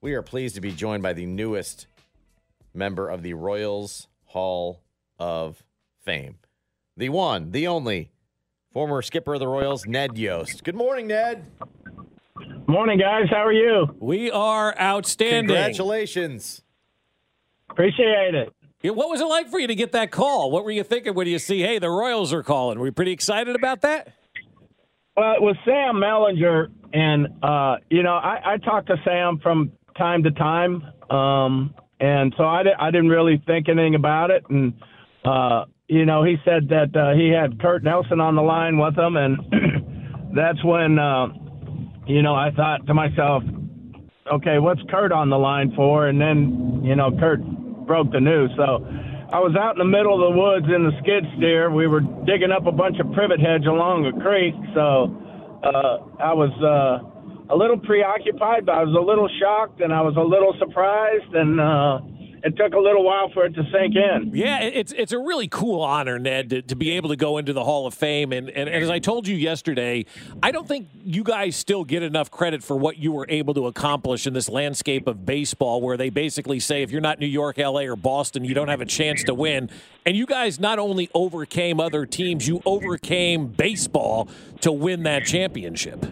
We are pleased to be joined by the newest member of the Royals Hall of Fame. The one, the only, former skipper of the Royals, Ned Yost. Good morning, Ned. Morning, guys. How are you? We are outstanding. Congratulations. Appreciate it. Yeah, What was it like for you to get that call? What were you thinking when you see, hey, the Royals are calling? Were you pretty excited about that? Well, it was Sam Mellinger, and uh, you know, I, I talk to Sam from time to time, um, and so I, di- I didn't really think anything about it. And uh, you know, he said that uh, he had Curt Nelson on the line with him, and that's when uh, you know I thought to myself, okay, what's Curt on the line for? And then you know, Curt broke the news, so. I was out in the middle of the woods in the skid steer. We were digging up a bunch of privet hedge along a creek, so uh, I was uh, a little preoccupied, but I was a little shocked and I was a little surprised, and uh, it took a little while for it to sink in. Yeah, it's it's a really cool honor, Ned, to, to be able to go into the Hall of Fame. And, and, and as I told you yesterday, I don't think you guys still get enough credit for what you were able to accomplish in this landscape of baseball, where they basically say if you're not New York, LA, or Boston, you don't have a chance to win. And you guys not only overcame other teams, you overcame baseball to win that championship.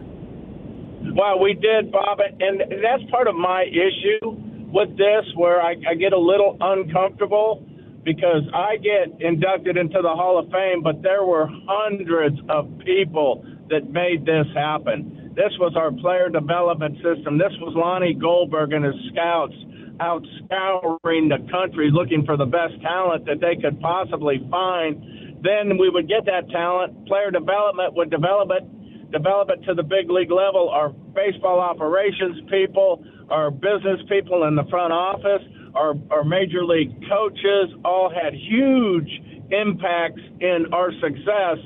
Well, we did, Bob, and that's part of my issue with this, where I, I get a little uncomfortable because I get inducted into the Hall of Fame, but there were hundreds of people that made this happen. This was our player development system. This was Lonnie Goldberg and his scouts out scouring the country looking for the best talent that they could possibly find. Then we would get that talent. Player development would develop it, develop it to the big league level. Our baseball operations people, our business people in the front office, our, our major league coaches all had huge impacts in our success.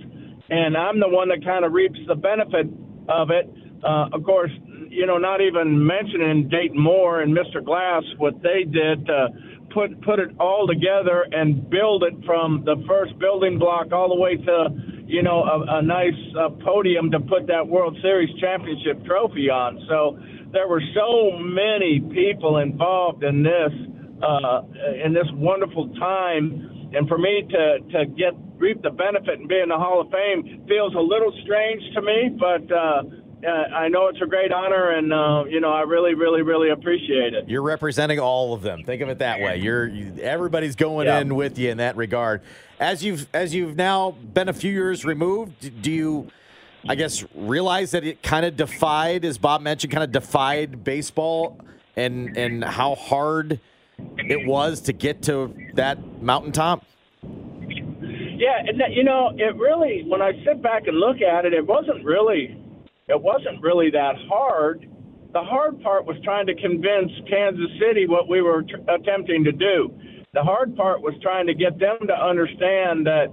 And I'm the one that kind of reaps the benefit of it. Uh, of course, you know, not even mentioning Dayton Moore and Mr. Glass, what they did to put put it all together and build it from the first building block all the way to, you know, a, a nice uh, podium to put that World Series championship trophy on. So there were so many people involved in this uh, in this wonderful time, and for me to to get reap the benefit and be in the Hall of Fame feels a little strange to me, but. Uh, uh, I know it's a great honor, and uh, you know I really, really, really appreciate it. You're representing all of them. Think of it that way. You're you, everybody's going Yeah. in with you in that regard. As you've as you've now been a few years removed, do you, I guess, realize that it kind of defied, as Bob mentioned, kind of defied baseball and and how hard it was to get to that mountaintop? Yeah, and that, you know, it really when I sit back and look at it, it wasn't really, it wasn't really that hard. The hard part was trying to convince Kansas City what we were tr- attempting to do. The hard part was trying to get them to understand that,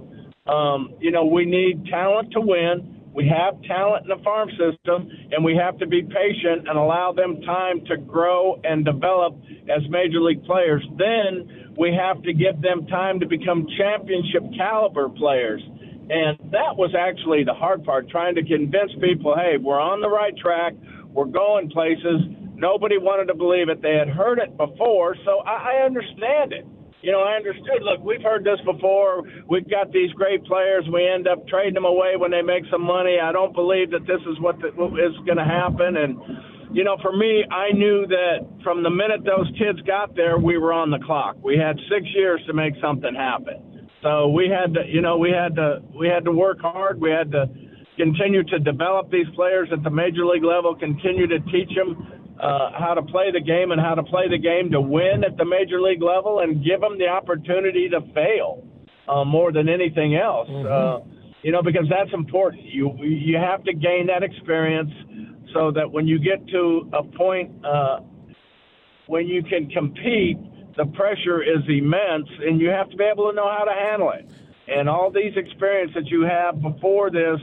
um, you know, we need talent to win. We have talent in the farm system, and we have to be patient and allow them time to grow and develop as major league players. Then we have to give them time to become championship caliber players. And that was actually the hard part, trying to convince people, hey, we're on the right track, we're going places. Nobody wanted to believe it. They had heard it before, so I, I understand it. You know, I understood. Look, we've heard this before. We've got these great players. We end up trading them away when they make some money. I don't believe that this is what, the, what is going to happen. And, you know, for me, I knew that from the minute those kids got there, we were on the clock. We had six years to make something happen. So we had to, you know, we had to, we had to work hard. We had to continue to develop these players at the major league level. Continue to teach them uh, how to play the game and how to play the game to win at the major league level, and give them the opportunity to fail uh, more than anything else. Uh, you know, because that's important. You you have to gain that experience so that when you get to a point uh, when you can compete, the pressure is immense, and you have to be able to know how to handle it. And all these experiences that you have before this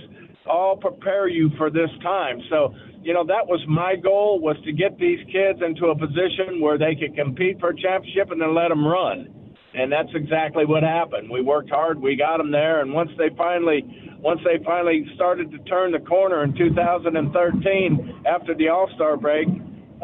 all prepare you for this time. So, you know, that was my goal was to get these kids into a position where they could compete for a championship and then let them run. And that's exactly what happened. We worked hard, we got them there, and once they finally once they finally started to turn the corner in 2013 after the All-Star break,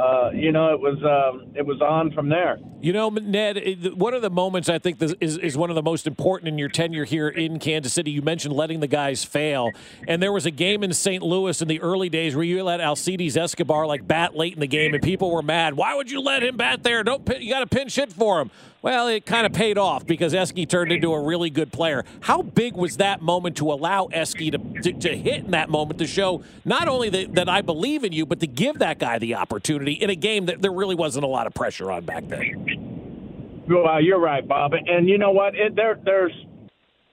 uh, you know, it was um, it was on from there. You know, Ned, one of the moments I think is, is one of the most important in your tenure here in Kansas City. You mentioned letting the guys fail, and there was a game in St. Louis in the early days where you let Alcides Escobar like bat late in the game, and people were mad. Why would you let him bat there? Don't you got to pinch hit for him? Well, it kind of paid off because Esky turned into a really good player. How big was that moment to allow Esky to, to, to hit in that moment to show not only that, that I believe in you, but to give that guy the opportunity in a game that there really wasn't a lot of pressure on back then? Well, uh, you're right, Bob. And you know what? It, there, there's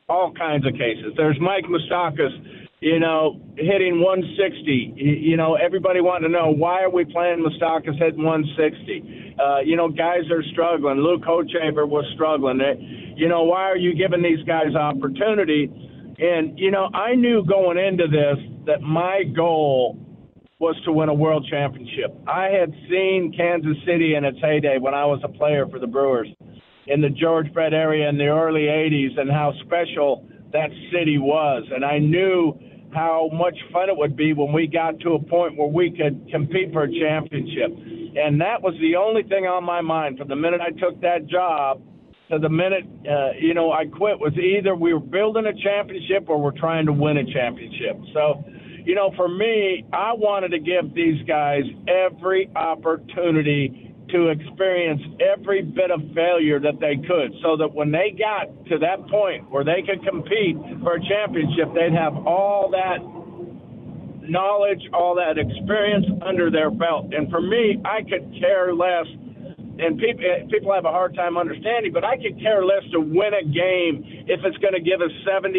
all kinds of cases. There's Mike Moustakas you know, hitting 160. You know, everybody wanted to know why are we playing Moustakas hitting 160? Uh, you know, guys are struggling. Luke Hochevar was struggling. You know, why are you giving these guys opportunity? And you know, I knew going into this that my goal was to win a world championship. I had seen Kansas City in its heyday when I was a player for the Brewers in the George Brett area in the early 80s and how special that city was. And I knew how much fun it would be when we got to a point where we could compete for a championship. And that was the only thing on my mind from the minute I took that job to the minute uh, you know I quit was either we were building a championship or we're trying to win a championship. So, you know, for me, I wanted to give these guys every opportunity to experience every bit of failure that they could so that when they got to that point where they could compete for a championship, they'd have all that knowledge, all that experience under their belt. And for me, I could care less. And people eh, people have a hard time understanding, but I could care less to win a game if it's going to give us 78,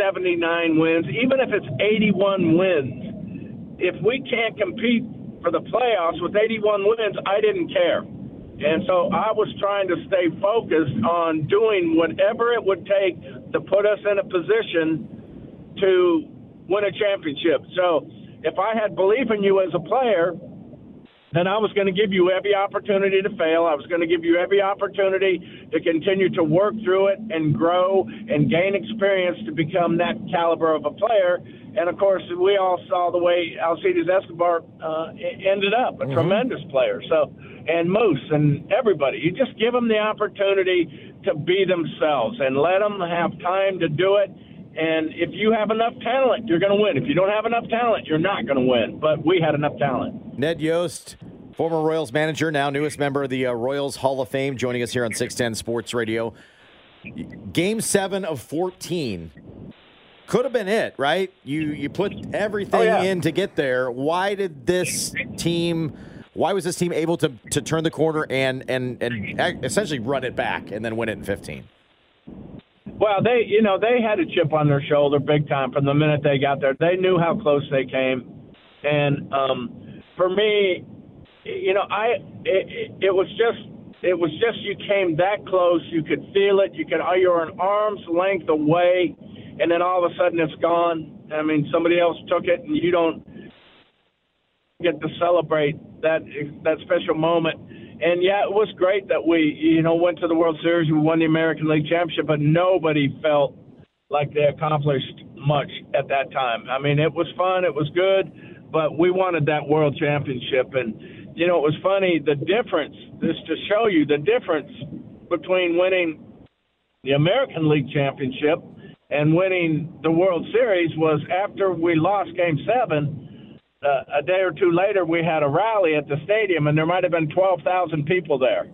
79 wins, even if it's 81 wins. If we can't compete for the playoffs with 81 wins, I didn't care. And so I was trying to stay focused on doing whatever it would take to put us in a position to win a championship. So if I had belief in you as a player, then I was going to give you every opportunity to fail. I was going to give you every opportunity to continue to work through it and grow and gain experience to become that caliber of a player. And of course, we all saw the way Alcides Escobar uh, ended up, a mm-hmm. tremendous player. So, and Moose and everybody, you just give them the opportunity to be themselves and let them have time to do it. And if you have enough talent, you're going to win. If you don't have enough talent, you're not going to win. But we had enough talent. Ned Yost, former Royals manager, now newest member of the uh, Royals Hall of Fame, joining us here on 610 Sports Radio. Game seven of 14 could have been it, right? You you put everything oh, yeah. in to get there. Why did this team? Why was this team able to to turn the corner and and and essentially run it back and then win it in 15? Well, they you know they had a chip on their shoulder big time from the minute they got there. They knew how close they came, and um, for me, you know, I it, it was just it was just you came that close, you could feel it, you could you're an arm's length away and then all of a sudden it's gone. I mean, somebody else took it, and you don't get to celebrate that that special moment. And yeah, it was great that we, you know, went to the World Series. We won the American League Championship, but nobody felt like they accomplished much at that time. I mean, it was fun, it was good, but we wanted that World Championship. And you know, it was funny. The difference, just to show you the difference between winning the American League Championship and winning the World Series was after we lost Game Seven. Uh, a day or two later, we had a rally at the stadium, and there might have been 12,000 people there.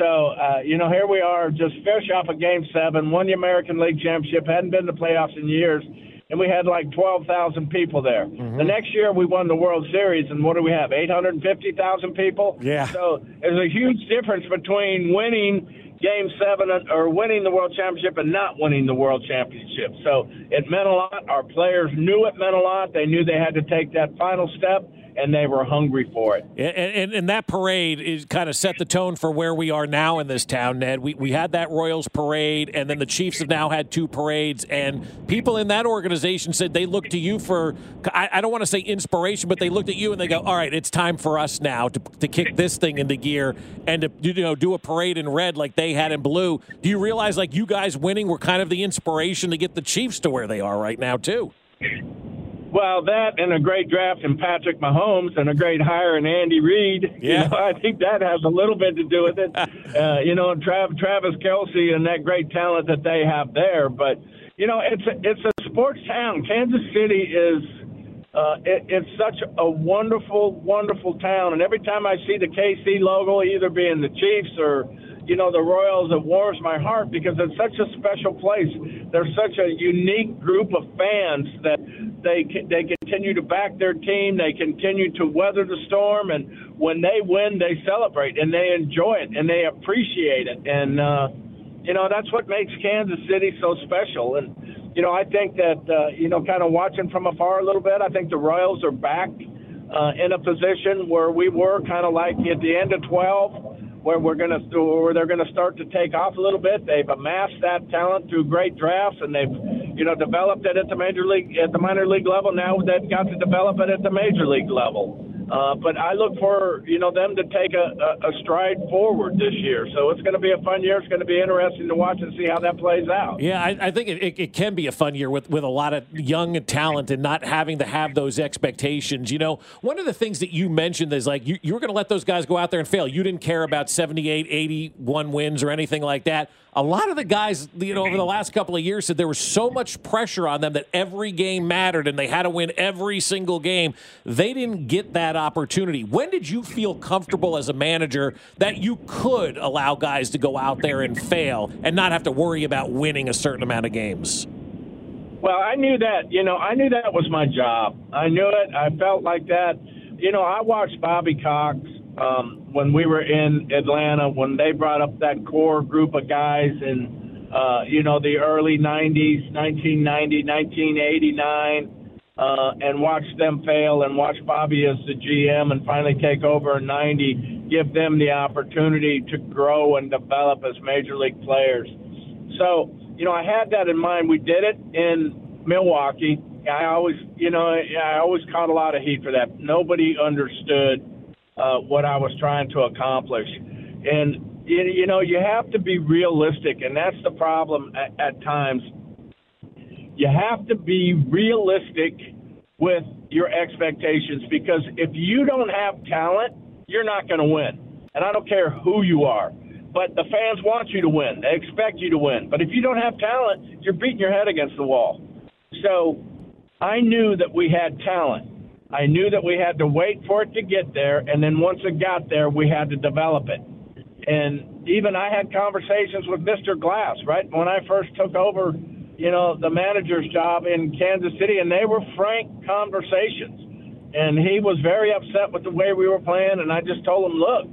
So, uh, you know, here we are, just fresh off of Game Seven, won the American League Championship, hadn't been to playoffs in years, and we had like 12,000 people there. Mm-hmm. The next year, we won the World Series, and what do we have? 850,000 people. Yeah. So there's a huge difference between winning Game Seven or winning the World Championship and not winning the World Championship. So it meant a lot. Our players knew it meant a lot. They knew they had to take that final step and they were hungry for it. And, and, and, that parade is kind of set the tone for where we are now in this town, Ned. We, we had that Royals parade, and then the Chiefs have now had two parades, and people in that organization said they looked to you for, I, I don't want to say inspiration, but they looked at you and they go, all right, it's time for us now to, to kick this thing into gear and to you know do a parade in red like they had in blue. Do you realize like you guys winning were kind of the inspiration to get the Chiefs to where they are right now, too? Well, that and a great draft in Patrick Mahomes and a great hire in Andy Reid. Yeah. You know, I think that has a little bit to do with it. uh, you know, Trav, Travis Kelce and that great talent that they have there. But you know, it's a, it's a sports town. Kansas City is. Uh, it, it's such a wonderful, wonderful town, and every time I see the KC logo, either being the Chiefs or you know, the Royals, it warms my heart because it's such a special place. They're such a unique group of fans that they they continue to back their team. They continue to weather the storm, and when they win, they celebrate and they enjoy it and they appreciate it. And uh, you know, that's what makes Kansas City so special. And you know, I think that uh, you know, kind of watching from afar a little bit, I think the Royals are back uh, in a position where we were kind of like at the end of 12 where we're going to where they're going to start to take off a little bit. They've amassed that talent through great drafts, and they've you know developed it at the major league at the minor league level. Now they've got to develop it at the major league level. Uh, but I look for you know them to take a, a, a stride forward this year. So it's going to be a fun year. It's going to be interesting to watch and see how that plays out. Yeah, I, I think it, it, can be a fun year with, with a lot of young talent and not having to have those expectations. You know, one of the things that you mentioned is like you, you were going to let those guys go out there and fail. You didn't care about 78, 81 wins or anything like that a lot of the guys, you know, over the last couple of years said there was so much pressure on them that every game mattered and they had to win every single game. They didn't get that opportunity. When did you feel comfortable as a manager that you could allow guys to go out there and fail and not have to worry about winning a certain amount of games? Well, I knew that, you know, I knew that was my job. I knew it. I felt like that. You know, I watched Bobby Cox um, when we were in Atlanta, when they brought up that core group of guys in, uh, you know, the early 90s, 1990, 1989, uh, and watched them fail and watch Bobby as the GM and finally take over in 90, give them the opportunity to grow and develop as major league players. So, you know, I had that in mind. We did it in Milwaukee. I always, you know, I always caught a lot of heat for that. Nobody understood uh, what I was trying to accomplish. And, you, know, you have to be realistic, and that's the problem at, at times. You have to be realistic with your expectations because if you don't have talent, you're not going to win. And I don't care who you are. But the fans want you to win. They expect you to win. But if you don't have talent, you're beating your head against the wall. So I knew that we had talent. I knew that we had to wait for it to get there, and then once it got there, we had to develop it. And even I had conversations with Mr. Glass, right? When I first took over, you know, the manager's job in Kansas City, and they were frank conversations. And he was very upset with the way we were playing, and I just told him, look,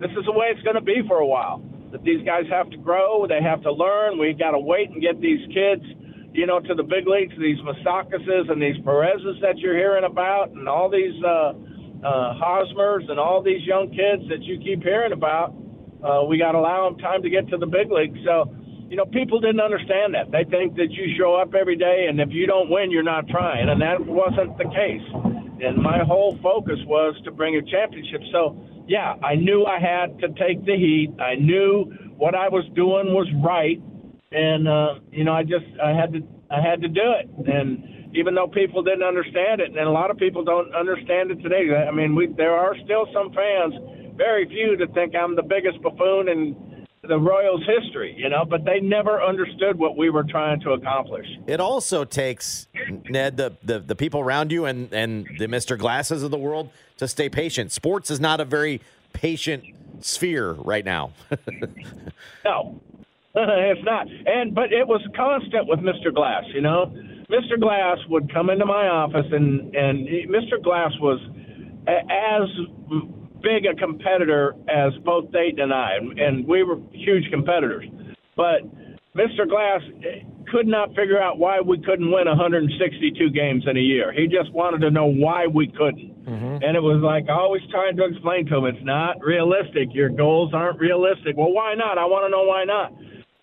this is the way it's going to be for a while. That these guys have to grow, they have to learn. We've got to wait and get these kids – you know, to the big leagues, these Moustakas and these Perez's that you're hearing about, and all these uh, uh, Hosmers and all these young kids that you keep hearing about. Uh, we got to allow them time to get to the big leagues. So, you know, people didn't understand that. They think that you show up every day, and if you don't win, you're not trying, and that wasn't the case. And my whole focus was to bring a championship. So, yeah, I knew I had to take the heat. I knew what I was doing was right and uh, you know, I just I had to I had to do it, and even though people didn't understand it, and a lot of people don't understand it today. I mean, we there are still some fans, very few, that think I'm the biggest buffoon in the Royals' history, you know, but they never understood what we were trying to accomplish. It also takes Ned the, the, the people around you and and the Mr. Glasses of the world to stay patient. Sports is not a very patient sphere right now. no, it's not. And but it was constant with Mr. Glass. You know, Mr. Glass would come into my office, and and Mr. Glass was as big a competitor as both Dayton and I, and we were huge competitors. But Mr. Glass could not figure out why we couldn't win 162 games in a year. He just wanted to know why we couldn't. Mm-hmm. And it was like always trying to explain to him it's not realistic. Your goals aren't realistic. Well, why not? I want to know why not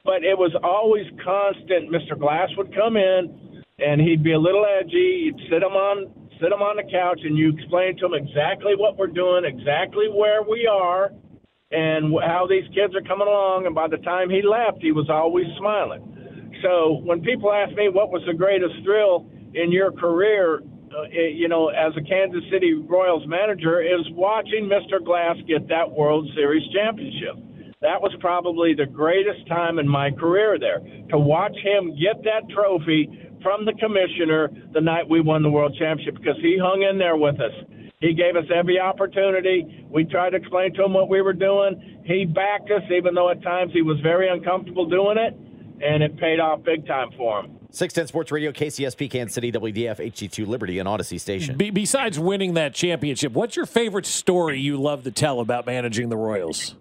but it was always constant. Mr. Glass would come in, and he'd be a little edgy. You'd sit him on sit him on the couch, and you explain to him exactly what we're doing, exactly where we are, and how these kids are coming along. And by the time he left, he was always smiling. So when people ask me what was the greatest thrill in your career, uh, you know, as a Kansas City Royals manager, is watching Mr. Glass get that World Series championship. That was probably the greatest time in my career there to watch him get that trophy from the commissioner the night we won the World Championship because he hung in there with us. He gave us every opportunity. We tried to explain to him what we were doing. He backed us, even though at times he was very uncomfortable doing it, and it paid off big time for him. 610 Sports Radio, KCSP, Kansas City, WDF, HD2, Liberty, and Audacy Station. Be- besides winning that championship, what's your favorite story you love to tell about managing the Royals?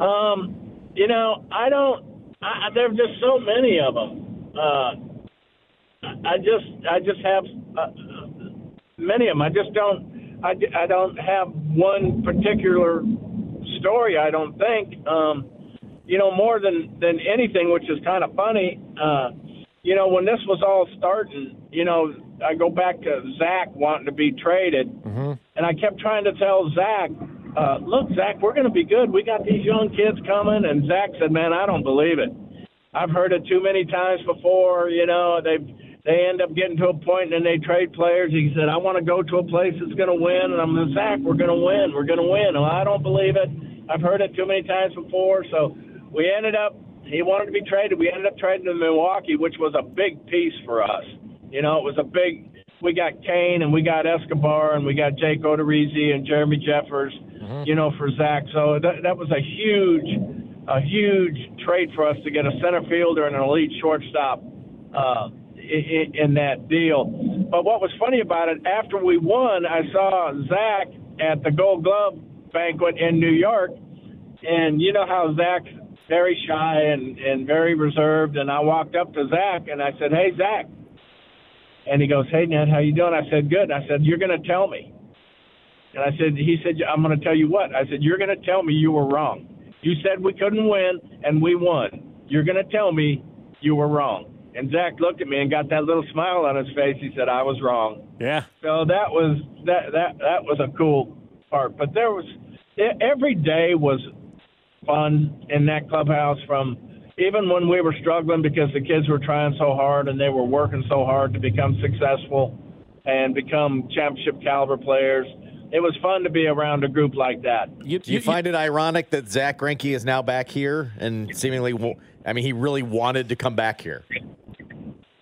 Um, you know, I don't. I, there are just so many of them. Uh, I just, I just have uh, many of them. I just don't. I, I don't have one particular story. I don't think. Um, you know, more than than anything, which is kind of funny. Uh, you know, when this was all starting, you know, I go back to Zack wanting to be traded, mm-hmm. and I kept trying to tell Zack, uh, "Look, Zack, we're going to be good. We got these young kids coming." And Zack said, "Man, I don't believe it. I've heard it too many times before. You know, they've." They end up getting to a point and they trade players. He said, I want to go to a place that's going to win. And I'm like, Zack, we're going to win. We're going to win. Well, I don't believe it. I've heard it too many times before. So we ended up he wanted to be traded. We ended up trading to Milwaukee, which was a big piece for us. You know, it was a big. We got Cain and we got Escobar and we got Jake Odorizzi and Jeremy Jeffress. Mm-hmm. You know, for Zack. So that that was a huge, a huge trade for us to get a center fielder and an elite shortstop. Uh, in, in that deal. But what was funny about it, after we won, I saw Zack at the Gold Glove banquet in New York, and you know how Zack's very shy and, and very reserved. And I walked up to Zack and I said, Hey, Zack. And he goes, Hey, Ned, how you doing? I said, Good. I said, You're going to tell me. And I said, He said, I'm going to tell you what? I said, You're going to tell me you were wrong. You said we couldn't win, and we won. You're going to tell me you were wrong. And Zack looked at me and got that little smile on his face. He said, "I was wrong." Yeah. So that was that that that was a cool part. But there was every day was fun in that clubhouse from even when we were struggling because the kids were trying so hard and they were working so hard to become successful and become championship caliber players. It was fun to be around a group like that. You, Do you, you find it ironic that Zack Greinke is now back here and seemingly, I mean, he really wanted to come back here?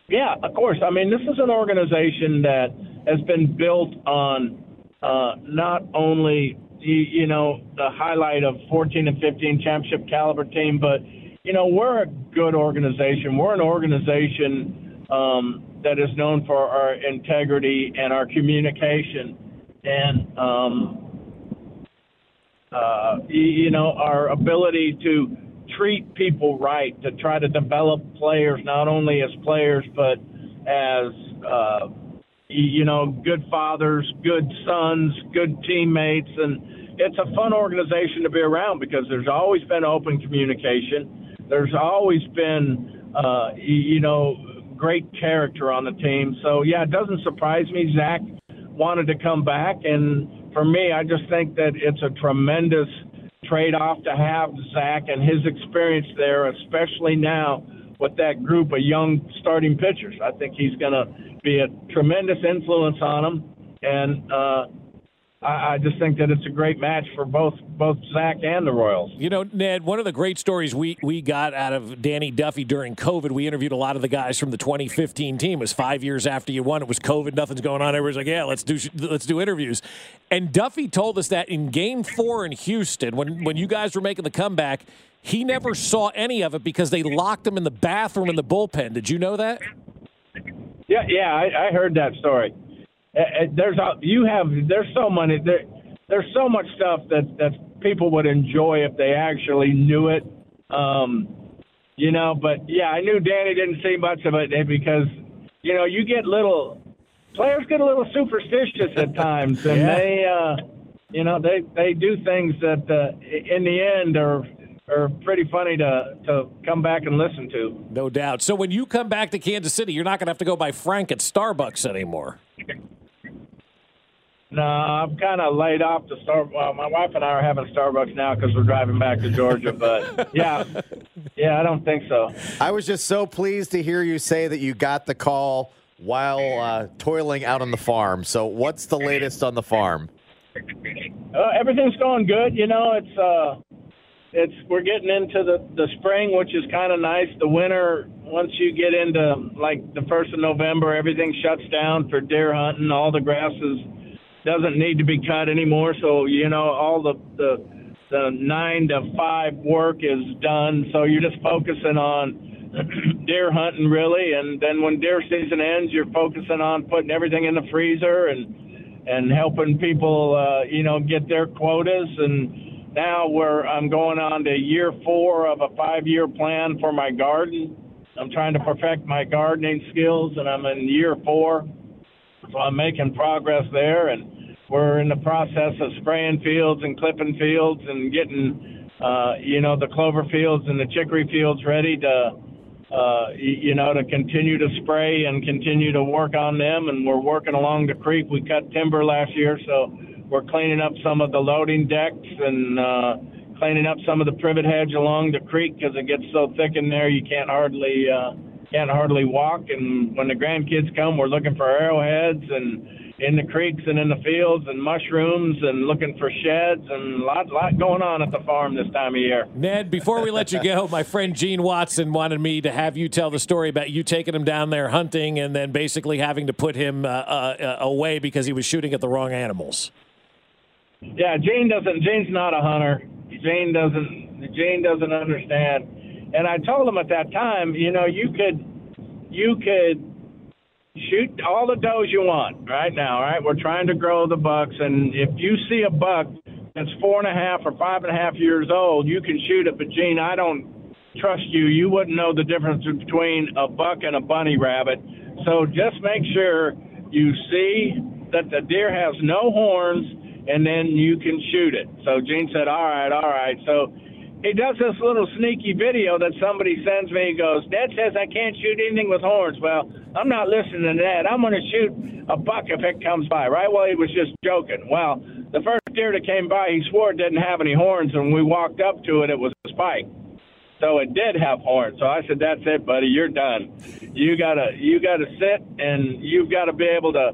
Yeah, of course. I mean, this is an organization that has been built on uh, not only you, you know, the highlight of 14 and 15 championship caliber team, but you know, we're a good organization. We're an organization um, that is known for our integrity and our communication, and um, uh, you know, our ability to treat people right, to try to develop players not only as players but as uh, you know, good fathers, good sons, good teammates, and it's a fun organization to be around because there's always been open communication. There's always been, uh, you know, great character on the team. So yeah, it doesn't surprise me. Zack wanted to come back, and for me, I just think that it's a tremendous trade-off to have Zack and his experience there, especially now with that group of young starting pitchers. I think he's going to be a tremendous influence on them, and uh, I, I just think that it's a great match for both both Zack and the Royals. You know, Ned, one of the great stories we we got out of Danny Duffy during COVID, we interviewed a lot of the guys from the 2015 team. It was five years after you won. It was COVID, nothing's going on. Everybody's like, yeah, let's do let's do interviews. And Duffy told us that in Game Four in Houston, when when you guys were making the comeback, he never saw any of it because they locked him in the bathroom in the bullpen. Did you know that? Yeah, yeah, I, I heard that story. Uh, uh, there's a, you have there's so many there there's so much stuff that that people would enjoy if they actually knew it. Um, you know, but yeah, I knew Danny didn't see much of it because you know you get little players get a little superstitious at times, and yeah. they uh, you know they they do things that uh, in the end are are pretty funny to to come back and listen to. No doubt. So when you come back to Kansas City, you're not going to have to go by Frank at Starbucks anymore. No, I'm kind of laid off to start. Well, my wife and I are having Starbucks now because we're driving back to Georgia. But yeah, yeah, I don't think so. I was just so pleased to hear you say that you got the call while uh, toiling out on the farm. So, what's the latest on the farm? Uh, everything's going good. You know, it's uh, it's we're getting into the the spring, which is kind of nice. The winter, once you get into like the first of November, everything shuts down for deer hunting. All the grasses doesn't need to be cut anymore. So you know, all the the the nine to five work is done. So you're just focusing on deer hunting really, and then when deer season ends, you're focusing on putting everything in the freezer and and helping people, uh, you know, get their quotas. And now we're I'm going on to year four of a five-year plan for my garden. I'm trying to perfect my gardening skills, and I'm in year four, so I'm making progress there. And we're in the process of spraying fields and clipping fields and getting, uh, you know, the clover fields and the chicory fields ready to uh, you know, to continue to spray and continue to work on them. And we're working along the creek. We cut timber last year, so we're cleaning up some of the loading decks and uh, cleaning up some of the privet hedge along the creek because it gets so thick in there you can't hardly uh, can't hardly walk. And when the grandkids come, we're looking for arrowheads and in the creeks and in the fields and mushrooms and looking for sheds and a lot, lot going on at the farm this time of year. Ned, before we let you go, my friend Gene Watson wanted me to have you tell the story about you taking him down there hunting and then basically having to put him uh, uh, away because he was shooting at the wrong animals. Yeah, Gene doesn't. Gene's not a hunter. Gene doesn't. Gene doesn't understand. And I told him at that time, you know, you could, you could shoot all the does you want right now. All right, we're trying to grow the bucks, and if you see a buck that's four and a half or five and a half years old, you can shoot it. But Gene, I don't trust you. You wouldn't know the difference between a buck and a bunny rabbit. So just make sure you see that the deer has no horns, and then you can shoot it. So Gene said, "All right, all right." So he does this little sneaky video that somebody sends me. He goes, Dad says I can't shoot anything with horns. Well, I'm not listening to that. I'm going to shoot a buck if it comes by, right? Well, he was just joking. Well, the first deer that came by, he swore it didn't have any horns, and when we walked up to it, it was a spike. So it did have horns. So I said, "That's it, buddy. You're done. You gotta, you gotta sit, and you've got to be able to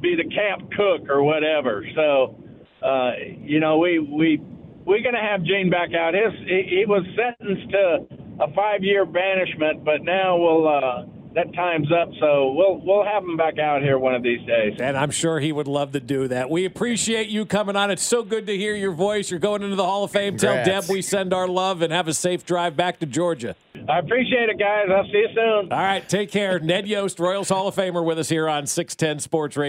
be the camp cook or whatever." So, uh, you know, we we we're going to have Gene back out. His he, he was sentenced to a five-year banishment, but now we'll uh, that time's up, so we'll we'll have him back out here one of these days. And I'm sure he would love to do that. We appreciate you coming on. It's so good to hear your voice. You're going into the Hall of Fame. Congrats. Tell Deb we send our love and have a safe drive back to Georgia. I appreciate it, guys. I'll see you soon. All right, take care. Ned Yost, Royals Hall of Famer, with us here on 610 Sports Radio.